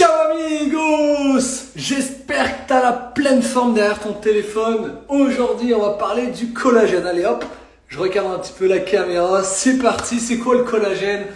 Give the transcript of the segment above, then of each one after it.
Ciao amigos J'espère que tu as la pleine forme derrière ton téléphone. Aujourd'hui, on va parler du collagène. Allez hop, je regarde un petit peu la caméra. C'est parti, c'est quoi le collagène?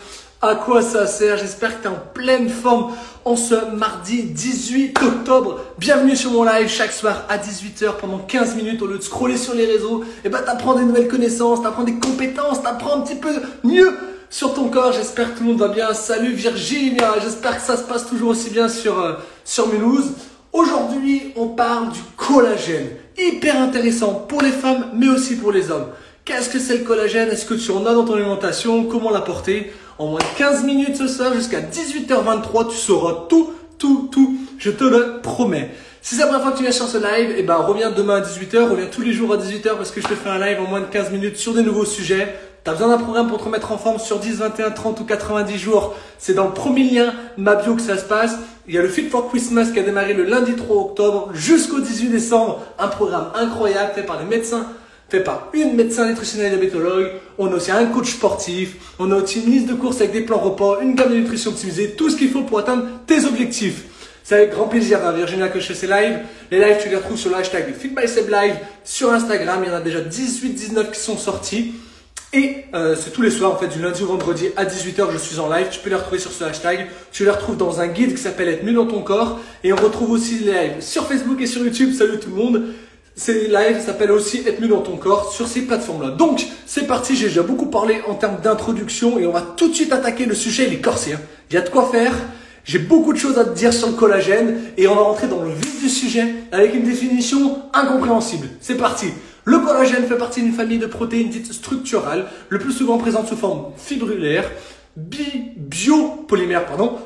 À quoi ça sert? J'espère que tu es en pleine forme en ce mardi 18 octobre. Bienvenue sur mon live chaque soir à 18h pendant 15 minutes au lieu de scroller sur les réseaux. Et bah t'apprends des nouvelles connaissances, t'apprends des compétences, t'apprends un petit peu mieux sur ton corps. J'espère que tout le monde va bien. Salut Virginia, j'espère que ça se passe toujours aussi bien sur, euh, sur Mulhouse. Aujourd'hui, on parle du collagène. Hyper intéressant pour les femmes, mais aussi pour les hommes. Qu'est-ce que c'est le collagène? Est-ce que tu en as dans ton alimentation? Comment l'apporter? En moins de 15 minutes ce soir, jusqu'à 18h23, tu sauras tout, tout, tout. Je te le promets. Si c'est la première fois que tu viens sur ce live, eh ben, reviens demain à 18h, reviens tous les jours à 18h parce que je te fais un live en moins de 15 minutes sur des nouveaux sujets. Tu as besoin d'un programme pour te remettre en forme sur 10, 21, 30 ou 90 jours? C'est dans le premier lien ma bio que ça se passe. Il y a le Fit for Christmas qui a démarré le lundi 3 octobre jusqu'au 18 décembre. Un programme incroyable fait par des médecins, fait par une médecin nutritionnelle et diabétologue. On a aussi un coach sportif. On a aussi une liste de courses avec des plans repas, une gamme de nutrition optimisée, tout ce qu'il faut pour atteindre tes objectifs. C'est avec grand plaisir, hein, Virginia, que je fais ces lives. Les lives, tu les retrouves sur le hashtag Live sur Instagram. Il y en a déjà 18, 19 qui sont sortis. Et euh, c'est tous les soirs, en fait, du lundi au vendredi à 18h, je suis en live. Tu peux les retrouver sur ce hashtag. Tu les retrouves dans un guide qui s'appelle Être mieux dans ton corps. Et on retrouve aussi les lives sur Facebook et sur YouTube. Salut tout le monde. Ces lives s'appellent aussi Être mieux dans ton corps sur ces plateformes-là. Donc, c'est parti. J'ai déjà beaucoup parlé en termes d'introduction et on va tout de suite attaquer le sujet. Les corsets. Hein. Il y a de quoi faire. J'ai beaucoup de choses à te dire sur le collagène et on va rentrer dans le vif du sujet avec une définition incompréhensible. C'est parti. Le collagène fait partie d'une famille de protéines dites structurales, le plus souvent présentes sous forme fibrulaire, bi biopolymère, pardon,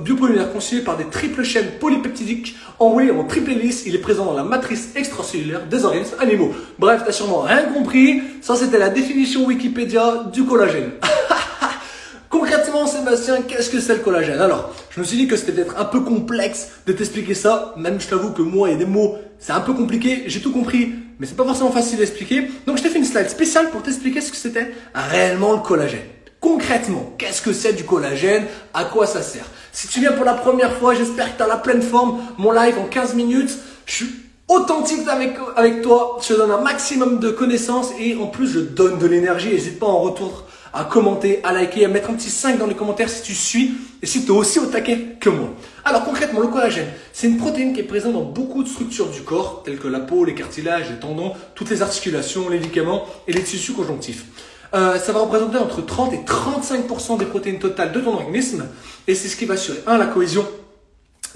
biopolymère constitué par des triples chaînes polypeptidiques enroulées en triple hélice. Il est présent dans la matrice extracellulaire des organismes animaux. Bref, t'as sûrement rien compris. Ça, c'était la définition Wikipédia du collagène. Concrètement, Sébastien, qu'est-ce que c'est le collagène? Alors, je me suis dit que c'était peut-être un peu complexe de t'expliquer ça. Même, je t'avoue que moi, il y des mots, c'est un peu compliqué. J'ai tout compris, mais c'est pas forcément facile d'expliquer. Donc, je t'ai fait une slide spéciale pour t'expliquer ce que c'était réellement le collagène. Concrètement, qu'est-ce que c'est du collagène? À quoi ça sert? Si tu viens pour la première fois, j'espère que tu as la pleine forme. Mon live en 15 minutes, je suis authentique avec, avec toi. Je te donne un maximum de connaissances et en plus, je donne de l'énergie. N'hésite pas en retour à commenter, à liker, à mettre un petit 5 dans les commentaires si tu suis et si tu es aussi au taquet que moi. Alors concrètement, le collagène, c'est une protéine qui est présente dans beaucoup de structures du corps, telles que la peau, les cartilages, les tendons, toutes les articulations, les ligaments et les tissus conjonctifs. Euh, ça va représenter entre 30 et 35% des protéines totales de ton organisme et c'est ce qui va assurer 1. la cohésion,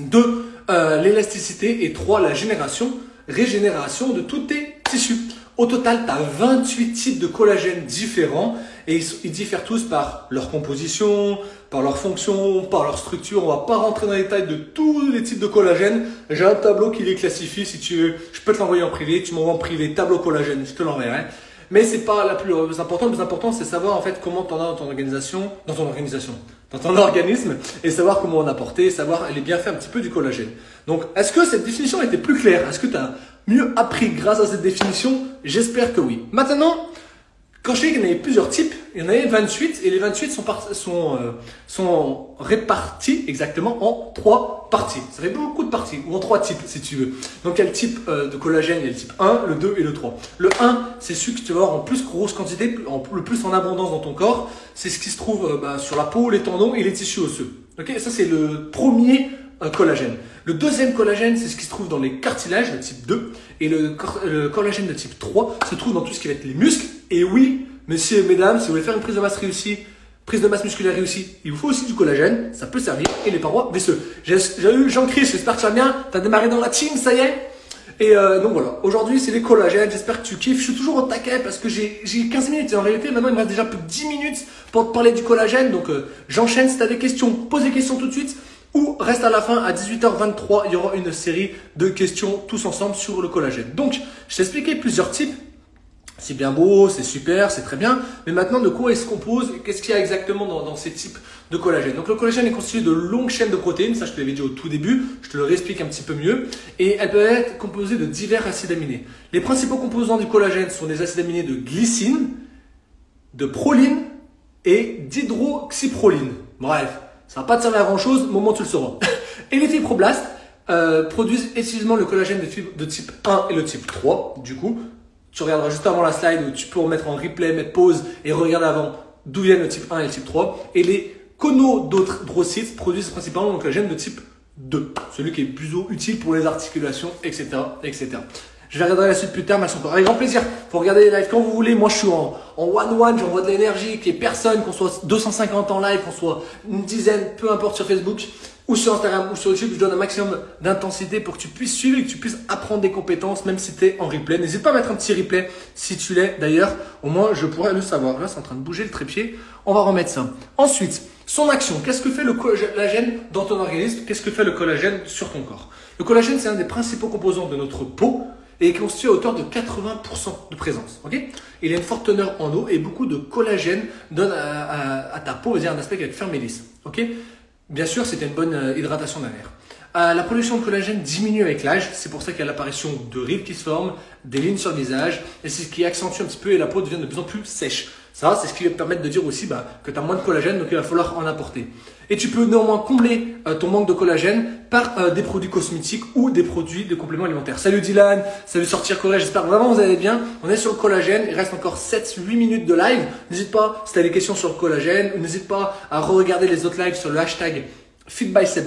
2. Euh, l'élasticité et 3. la génération, régénération de tous tes tissus. Au total, tu as 28 types de collagène différents et ils, diffèrent tous par leur composition, par leur fonction, par leur structure. On va pas rentrer dans les détails de tous les types de collagène. J'ai un tableau qui les classifie. Si tu veux, je peux te l'envoyer en privé. Tu m'envoies en privé tableau collagène, je te l'enverrai. Mais c'est pas la plus importante. Le plus important, c'est savoir en fait comment tu en as dans ton organisation, dans ton organisation, dans ton organisme, et savoir comment en apporter, savoir aller bien faire un petit peu du collagène. Donc, est-ce que cette définition était plus claire? Est-ce que tu as mieux appris grâce à cette définition? J'espère que oui. Maintenant, quand je dis qu'il y en avait plusieurs types, il y en avait 28 et les 28 sont, sont, euh, sont répartis exactement en trois parties. Ça fait beaucoup de parties, ou en trois types si tu veux. Donc il y a le type euh, de collagène, il y a le type 1, le 2 et le 3. Le 1, c'est celui que tu vas avoir en plus grosse quantité, le plus en abondance dans ton corps. C'est ce qui se trouve euh, bah, sur la peau, les tendons et les tissus osseux. Ok, Ça c'est le premier collagène. Le deuxième collagène, c'est ce qui se trouve dans les cartilages, le type 2. Et le, le collagène de type 3 se trouve dans tout ce qui va être les muscles. Et oui, messieurs et mesdames, si vous voulez faire une prise de masse réussie, prise de masse musculaire réussie, il vous faut aussi du collagène, ça peut servir, et les parois vaisseaux. J'ai eu Jean-Christ, j'espère que tu vas bien, t'as démarré dans la team, ça y est? Et euh, donc voilà, aujourd'hui c'est les collagènes, j'espère que tu kiffes. Je suis toujours au taquet parce que j'ai 15 minutes et en réalité maintenant il me reste déjà plus de 10 minutes pour te parler du collagène. Donc euh, j'enchaîne, si tu as des questions, pose des questions tout de suite. Ou reste à la fin, à 18h23, il y aura une série de questions tous ensemble sur le collagène. Donc, je t'ai expliqué plusieurs types. C'est bien beau, c'est super, c'est très bien. Mais maintenant, de quoi il se compose Qu'est-ce qu'il y a exactement dans, ces types de collagène? Donc, le collagène est constitué de longues chaînes de protéines. Ça, je te l'avais dit au tout début. Je te le réexplique un petit peu mieux. Et elles peuvent être composées de divers acides aminés. Les principaux composants du collagène sont des acides aminés de glycine, de proline et d'hydroxyproline. Bref, ça va pas te servir à grand chose, au moment où tu le sauras. Et les fibroblastes euh, produisent exclusivement le collagène de type 1 et le type 3. Du coup, tu regarderas juste avant la slide où tu peux remettre en replay, mettre pause et regarder avant d'où viennent le type 1 et le type 3. Et les conodrocytes produisent principalement le collagène de type 2, celui qui est plus utile pour les articulations, etc. etc. Je vais regarder la suite plus tard, mais encore avec grand plaisir. Faut regarder les lives quand vous voulez. Moi, je suis en, en one-one, j'envoie de l'énergie, qu'il n'y ait personne, qu'on soit 250 en live, qu'on soit une dizaine, peu importe sur Facebook ou sur Instagram ou sur YouTube, je donne un maximum d'intensité pour que tu puisses suivre et que tu puisses apprendre des compétences, même si tu es en replay. N'hésite pas à mettre un petit replay si tu l'es d'ailleurs. Au moins, je pourrais le savoir. Là, c'est en train de bouger le trépied. On va remettre ça. Ensuite, son action. Qu'est-ce que fait le collagène dans ton organisme? Qu'est-ce que fait le collagène sur ton corps? Le collagène, c'est un des principaux composants de notre peau et est constitué à hauteur de 80% de présence. Il a une forte teneur en eau et beaucoup de collagène donne à, ta peau dire, un aspect qui va ferme et lisse. Ok? Bien sûr, c'était une bonne euh, hydratation air. Euh, la production de collagène diminue avec l'âge, c'est pour ça qu'il y a l'apparition de rides qui se forment, des lignes sur le visage, et c'est ce qui accentue un petit peu et la peau devient de plus en plus sèche. Ça, c'est ce qui va permettre de dire aussi bah, que tu as moins de collagène, donc il va falloir en apporter. Et tu peux néanmoins combler euh, ton manque de collagène par des produits cosmétiques ou des produits de compléments alimentaires. Salut Dylan, salut Sortir Collège, j'espère vraiment vous allez bien. On est sur le collagène, il reste encore 7-8 minutes de live. N'hésite pas, si tu as des questions sur le collagène, n'hésite pas à re-regarder les autres lives sur le hashtag FitBicep.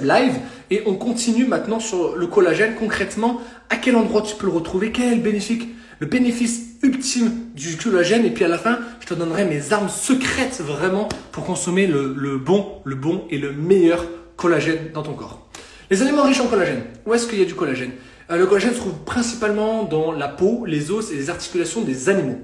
Et on continue maintenant sur le collagène. Concrètement, à quel endroit tu peux le retrouver? Quel bénéfice Le bénéfice ultime du collagène. Et puis à la fin, je te donnerai mes armes secrètes vraiment pour consommer le, bon, le bon et le meilleur collagène dans ton corps. Les aliments riches en collagène. Où est-ce qu'il y a du collagène? Euh, Le collagène se trouve principalement dans la peau, les os et les articulations des animaux.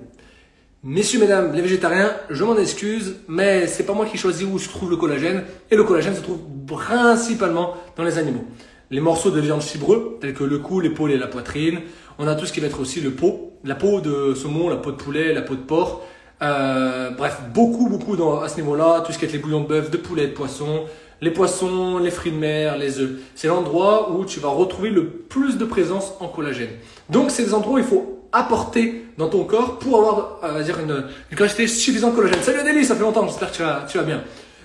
Messieurs, mesdames, les végétariens, je m'en excuse, mais c'est pas moi qui choisis où se trouve le collagène. Et le collagène se trouve principalement dans les animaux. Les morceaux de viande fibreux, tels que le cou, l'épaule et la poitrine. On a tout ce qui va être aussi le pot, la peau de saumon, la peau de poulet, la peau de porc. Euh, bref, beaucoup, beaucoup dans, à ce niveau-là. Tout ce qui est les bouillons de bœuf, de poulet, de poisson. Les poissons, les fruits de mer, les œufs. C'est l'endroit où tu vas retrouver le plus de présence en collagène. Donc, c'est des endroits où il faut apporter dans ton corps pour avoir euh, dire une, quantité suffisante de collagène. Salut Adélie, ça fait longtemps, j'espère que tu vas, tu vas bien.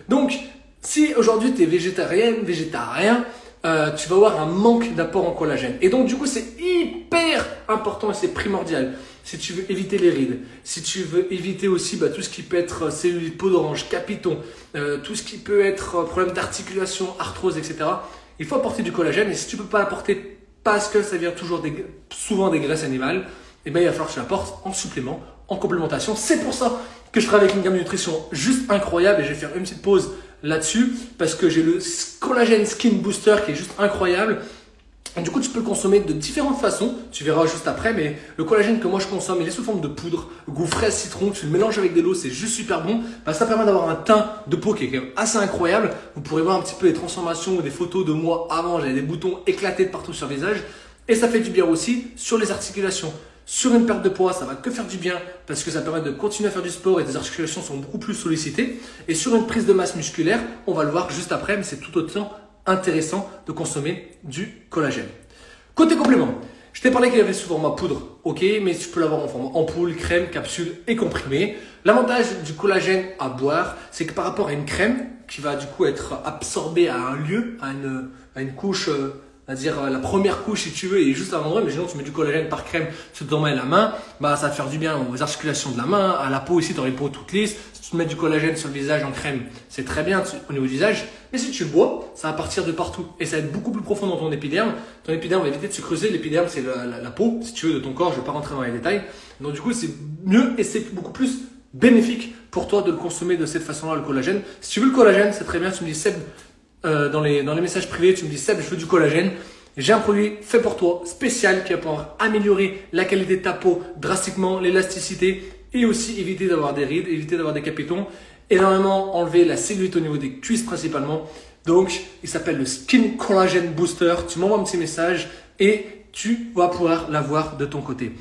Donc, si aujourd'hui tu es végétarienne, végétarien, euh, tu vas avoir un manque d'apport en collagène. Et donc, du coup, c'est hyper important et c'est primordial. Si tu veux éviter les rides, si tu veux éviter aussi bah, tout ce qui peut être euh, cellulite, peau d'orange, capiton, euh, tout ce qui peut être euh, problème d'articulation, arthrose, etc., il faut apporter du collagène. Et si tu peux pas l'apporter parce que ça vient toujours des, souvent des graisses animales, eh ben, il va falloir que tu l'apportes en supplément, en complémentation. C'est pour ça que je travaille avec une gamme de nutrition juste incroyable et je vais faire une petite pause là-dessus parce que j'ai le Collagen Skin Booster qui est juste incroyable. Du coup, tu peux le consommer de différentes façons. Tu verras juste après, mais le collagène que moi je consomme, il est sous forme de poudre, goût fraise citron. Tu le mélanges avec de l'eau, c'est juste super bon. Bah, ça permet d'avoir un teint de peau qui est quand même assez incroyable. Vous pourrez voir un petit peu les transformations ou des photos de moi avant. J'avais des boutons éclatés de partout sur le visage. Et ça fait du bien aussi sur les articulations. Sur une perte de poids, ça va que faire du bien parce que ça permet de continuer à faire du sport et tes articulations sont beaucoup plus sollicitées. Et sur une prise de masse musculaire, on va le voir juste après, mais c'est tout autant intéressant de consommer du collagène. Côté complément, je t'ai parlé qu'il y avait sous format poudre, ok, mais tu peux l'avoir en format ampoule, crème, capsule et comprimé. L'avantage du collagène à boire, c'est que par rapport à une crème qui va du coup être absorbée à un lieu, à une, à une couche euh, c'est-à-dire euh, la première couche si tu veux est juste à l'endroit, mais sinon tu mets du collagène par crème sur ton main et la main, bah ça va te faire du bien aux articulations de la main, à la peau ici, tu auras une peau toute lisse. Si tu mets du collagène sur le visage en crème, c'est très bien au niveau du visage. Mais si tu le bois, ça va partir de partout et ça va être beaucoup plus profond dans ton épiderme. Ton épiderme va éviter de se creuser. L'épiderme c'est la, peau, si tu veux, de ton corps. Je vais pas rentrer dans les détails. Donc du coup c'est mieux et c'est beaucoup plus bénéfique pour toi de le consommer de cette façon-là, le collagène. Si tu veux le collagène, c'est très bien. Tu me dis Seb, euh, dans, les, dans les messages privés, tu me dis Seb, je veux du collagène. J'ai un produit fait pour toi, spécial, qui va pouvoir améliorer la qualité de ta peau drastiquement, l'élasticité et aussi éviter d'avoir des rides, éviter d'avoir des capitons, énormément enlever la cellulite au niveau des cuisses principalement. Donc, il s'appelle le Skin Collagen Booster. Tu m'envoies un petit message et tu vas pouvoir l'avoir de ton côté.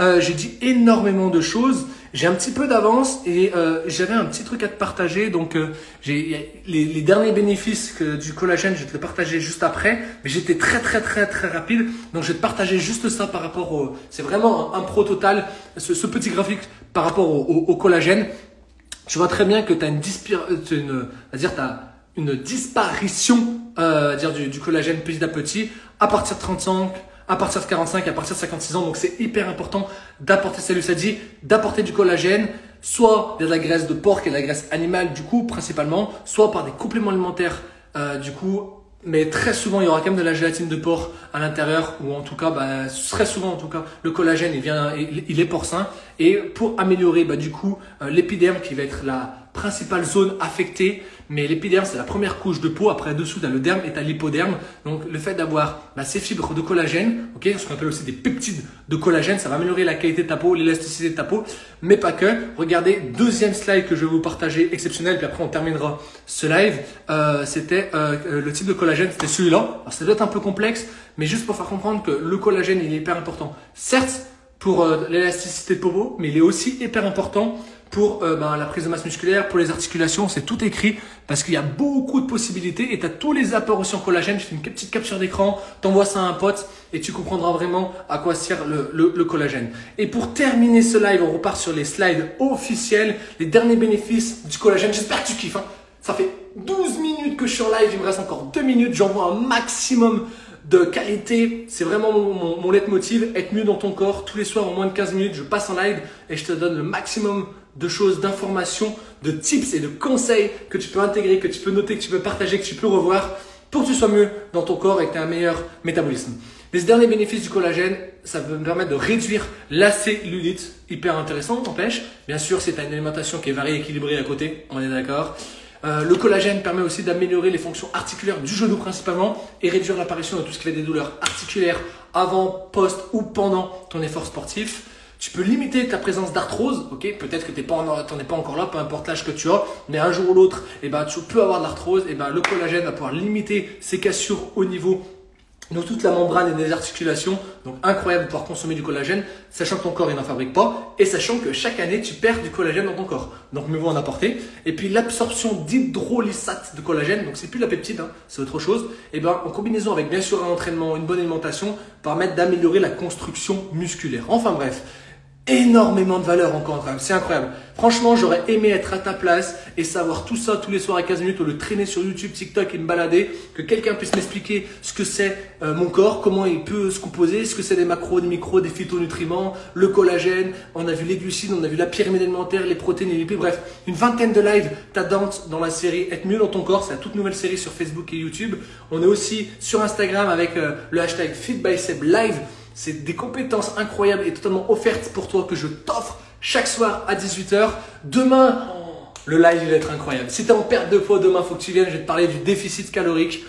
Euh, j'ai dit énormément de choses. J'ai un petit peu d'avance et euh, j'avais un petit truc à te partager. Donc, euh, les, derniers bénéfices du collagène, je vais te le partager juste après. Mais j'étais très très très très rapide. Donc, je vais te partager juste ça par rapport au. C'est vraiment un, pro total, ce, petit graphique par rapport au, collagène. Tu vois très bien que tu as une, une, -dire as une disparition euh, dire du collagène petit à petit, à partir de 35, à partir de 45, à partir de 56 ans. Donc c'est hyper important d'apporter, ça dit, d'apporter du collagène, soit de la graisse de porc et de la graisse animale du coup principalement, soit par des compléments alimentaires euh, du coup mais très souvent il y aura quand même de la gélatine de porc à l'intérieur ou en tout cas bah, très souvent en tout cas le collagène il vient il, est porcin et pour améliorer bah, du coup euh, l'épiderme qui va être la principale zone affectée mais l'épiderme, c'est la première couche de peau. Après, dessous, tu as le derme et tu as l'hypoderme. Donc, le fait d'avoir ces fibres de collagène, ce qu'on appelle aussi des peptides de collagène, ça va améliorer la qualité de ta peau, l'élasticité de ta peau, mais pas que. Regardez, deuxième slide que je vais vous partager, exceptionnel, puis après on terminera ce live. Euh, c'était euh, le type de collagène, c'était celui-là. Alors, ça doit être un peu complexe, mais juste pour faire comprendre que le collagène, il est hyper important. Certes, pour euh, l'élasticité de peau, mais il est aussi hyper important pour euh, ben, la prise de masse musculaire, pour les articulations, c'est tout écrit parce qu'il y a beaucoup de possibilités et tu as tous les apports aussi en collagène. Je fais une petite capture d'écran, t'envoies ça à un pote et tu comprendras vraiment à quoi sert le, le, collagène. Et pour terminer ce live, on repart sur les slides officiels, les derniers bénéfices du collagène. J'espère que tu kiffes. Hein. Ça fait 12 minutes que je suis en live, il me reste encore 2 minutes, j'envoie un maximum de qualité. C'est vraiment mon, mon, mon leitmotiv, être mieux dans ton corps. Tous les soirs, en moins de 15 minutes, je passe en live et je te donne le maximum de choses, d'informations, de tips et de conseils que tu peux intégrer, que tu peux noter, que tu peux partager, que tu peux revoir pour que tu sois mieux dans ton corps et que tu aies un meilleur métabolisme. Les derniers bénéfices du collagène, ça peut me permettre de réduire la cellulite, hyper intéressant, n'empêche. Bien sûr, c'est une alimentation qui est variée, équilibrée à côté, on est d'accord. Euh, le collagène permet aussi d'améliorer les fonctions articulaires du genou principalement et réduire l'apparition de tout ce qui fait des douleurs articulaires avant, post ou pendant ton effort sportif. Tu peux limiter ta présence d'arthrose, ok Peut-être que tu n'en es pas encore là, peu importe l'âge que tu as, mais un jour ou l'autre, eh ben, tu peux avoir de l'arthrose, et eh ben, le collagène va pouvoir limiter ces cassures au niveau de toute la membrane et des articulations. Donc incroyable de pouvoir consommer du collagène, sachant que ton corps il n'en fabrique pas, et sachant que chaque année tu perds du collagène dans ton corps. Donc mieux vaut en apporter. Et puis l'absorption d'hydrolysate de collagène, donc c'est plus la peptide, hein, c'est autre chose. Et eh ben en combinaison avec bien sûr un entraînement, une bonne alimentation, permettre d'améliorer la construction musculaire. Enfin bref énormément de valeur encore. C'est incroyable. Franchement, j'aurais aimé être à ta place et savoir tout ça tous les soirs à 15 minutes ou le traîner sur YouTube, TikTok et me balader. Que quelqu'un puisse m'expliquer ce que c'est euh, mon corps, comment il peut se composer, ce que c'est des macros, des micros, des phytonutriments, le collagène. On a vu les glucides, on a vu la pyramide alimentaire, les protéines, les lipides. Bref, une vingtaine de lives t'attendent dans la série Être mieux dans ton corps. C'est la toute nouvelle série sur Facebook et YouTube. On est aussi sur Instagram avec euh, le hashtag FitBicepLive. C'est des compétences incroyables et totalement offertes pour toi que je t'offre chaque soir à 18h. Demain, le live va être incroyable. Si tu es en perte de poids demain, faut que tu viennes, je vais te parler du déficit calorique.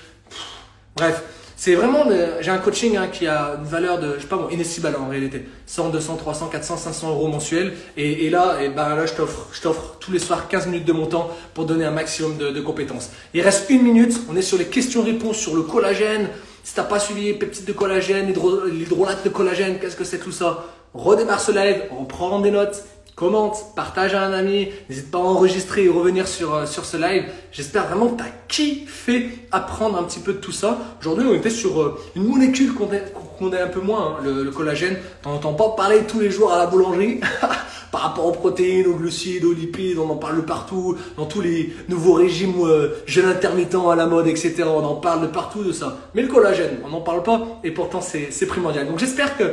Bref, c'est vraiment, j'ai un coaching hein, qui a une valeur de, je sais pas bon, inestimable en réalité. 100, 200, 300, 400, 500 euros mensuels. Et, là, et ben là, je t'offre, je t'offre tous les soirs 15 minutes de mon temps pour donner un maximum de, de compétences. Il reste une minute. On est sur les questions-réponses sur le collagène. Si t'as pas suivi les peptides de collagène, l'hydrolate de collagène, qu'est-ce que c'est tout ça? Redémarre ce live, reprends des notes, commente, partage à un ami, n'hésite pas à enregistrer et revenir sur, euh, sur ce live. J'espère vraiment que tu as kiffé apprendre un petit peu de tout ça. Aujourd'hui, on était sur euh, une molécule qu'on connaît un peu moins, hein, le, collagène. T'en entends pas parler tous les jours à la boulangerie. par rapport aux protéines, aux glucides, aux lipides, on en parle partout, dans tous les nouveaux régimes euh, jeûne intermittent à la mode, etc. On en parle partout de ça. Mais le collagène, on n'en parle pas et pourtant c'est primordial. Donc j'espère que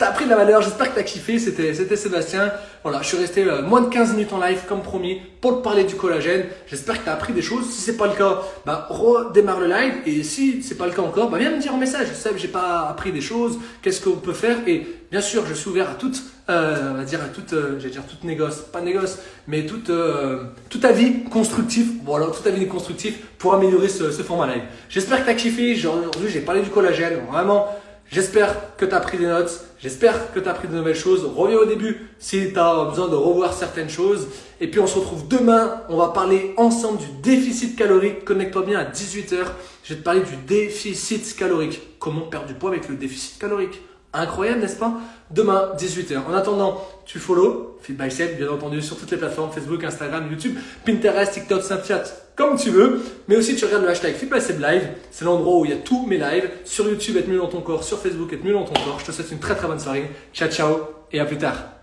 T'as appris de la valeur, j'espère que t'as kiffé, c'était, c'était Sébastien. Voilà, je suis resté euh, moins de 15 minutes en live comme promis pour te parler du collagène. J'espère que t'as appris des choses. Si c'est pas le cas, bah redémarre le live et si c'est pas le cas encore, bah viens me dire en message. Que j'ai pas appris des choses, qu'est-ce qu'on peut faire? Et bien sûr, je suis ouvert à toute euh, on va dire à toute euh, j'allais dire toute négoce, pas négoce, mais toute euh, tout avis constructif. Voilà, tout avis constructif pour améliorer ce, ce format live. J'espère que t'as kiffé. Aujourd'hui, j'ai parlé du collagène. Vraiment J'espère que tu as pris des notes, j'espère que tu as pris de nouvelles choses. Reviens au début si tu as besoin de revoir certaines choses. Et puis on se retrouve demain, on va parler ensemble du déficit calorique. Connecte-toi bien à 18h, je vais te parler du déficit calorique. Comment perdre du poids avec le déficit calorique? Incroyable, n'est-ce pas? Demain, 18h. En attendant, tu follow FitBicep, bien entendu, sur toutes les plateformes Facebook, Instagram, YouTube, Pinterest, TikTok, Snapchat, comme tu veux. Mais aussi, tu regardes le hashtag Live. C'est l'endroit où il y a tous mes lives. Sur YouTube, être mieux dans ton corps. Sur Facebook, être mieux dans ton corps. Je te souhaite une très très bonne soirée. Ciao, ciao et à plus tard.